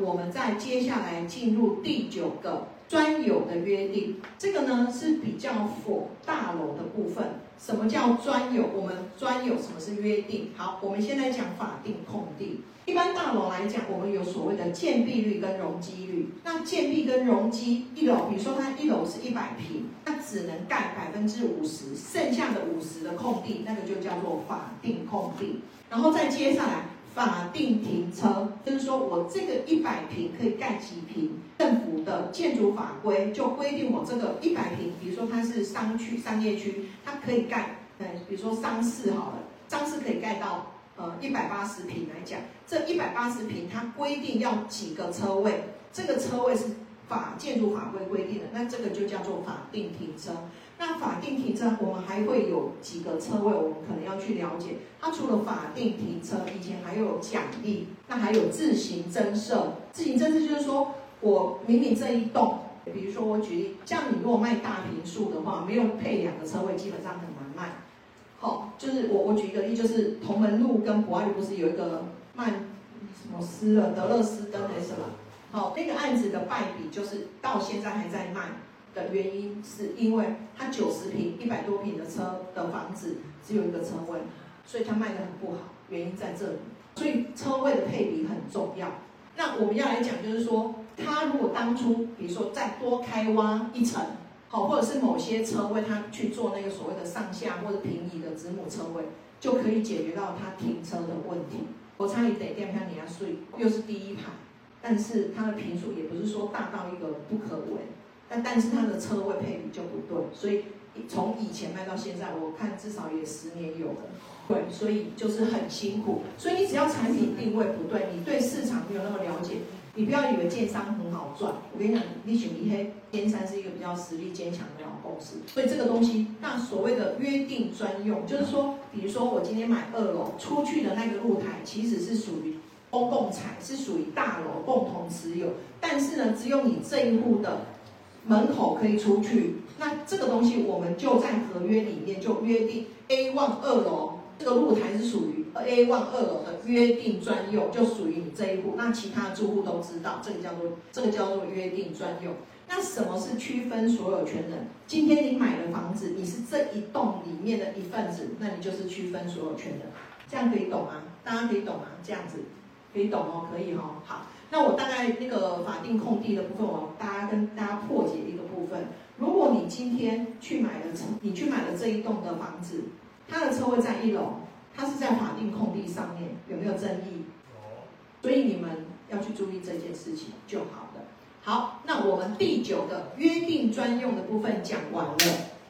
我们再接下来进入第九个专有的约定，这个呢是比较否大楼的部分。什么叫专有？我们专有什么是约定？好，我们先来讲法定空地。一般大楼来讲，我们有所谓的建蔽率跟容积率。那建蔽跟容积，一楼，比如说它一楼是一百平，那只能盖百分之五十，剩下的五十的空地，那个就叫做法定空地。然后再接下来。法定停车就是说我这个一百平可以盖几平？政府的建筑法规就规定我这个一百平，比如说它是商区、商业区，它可以盖，呃，比如说商市好了，商市可以盖到呃一百八十平来讲，这一百八十平它规定要几个车位？这个车位是法建筑法规规定的，那这个就叫做法定停车。那法定停车，我们还会有几个车位，我们可能要去了解。它除了法定停车，以前还有奖励，那还有自行增设。自行增设就是说，我明明这一栋，比如说我举例，像你如果卖大平数的话，没有配两个车位，基本上很难卖。好，就是我我举一个例，就是同门路跟博爱路不是有一个卖什么斯了德勒斯登还是什么？那个案子的败笔就是到现在还在卖。的原因是因为它九十平一百多平的车的房子只有一个车位，所以它卖的很不好。原因在这里，所以车位的配比很重要。那我们要来讲，就是说，他如果当初比如说再多开挖一层，好，或者是某些车位他去做那个所谓的上下或者平移的子母车位，就可以解决到他停车的问题。我差一点电票你要睡，又是第一排，但是它的平数也不是说大到一个不可为。但但是它的车位配比就不对，所以从以前卖到现在，我看至少也十年有了。对，所以就是很辛苦。所以你只要产品定位不对，你对市场没有那么了解，你不要以为建商很好赚。我跟你讲，你选一黑，天山是一个比较实力坚强的老公司。所以这个东西，那所谓的约定专用，就是说，比如说我今天买二楼出去的那个露台，其实是属于公共财，是属于大楼共同持有，但是呢，只有你这一户的。门口可以出去，那这个东西我们就在合约里面就约定 A one 二楼这个露台是属于 A one 二楼的约定专用，就属于你这一户。那其他住户都知道，这个叫做这个叫做约定专用。那什么是区分所有权人？今天你买了房子，你是这一栋里面的一份子，那你就是区分所有权人。这样可以懂吗？大家可以懂吗？这样子可以懂哦，可以哦，好。那我大概那个法定空地的部分，我大家跟大家破解一个部分。如果你今天去买了车，你去买了这一栋的房子，它的车位在一楼，它是在法定空地上面，有没有争议？所以你们要去注意这件事情就好了。好，那我们第九个约定专用的部分讲完了。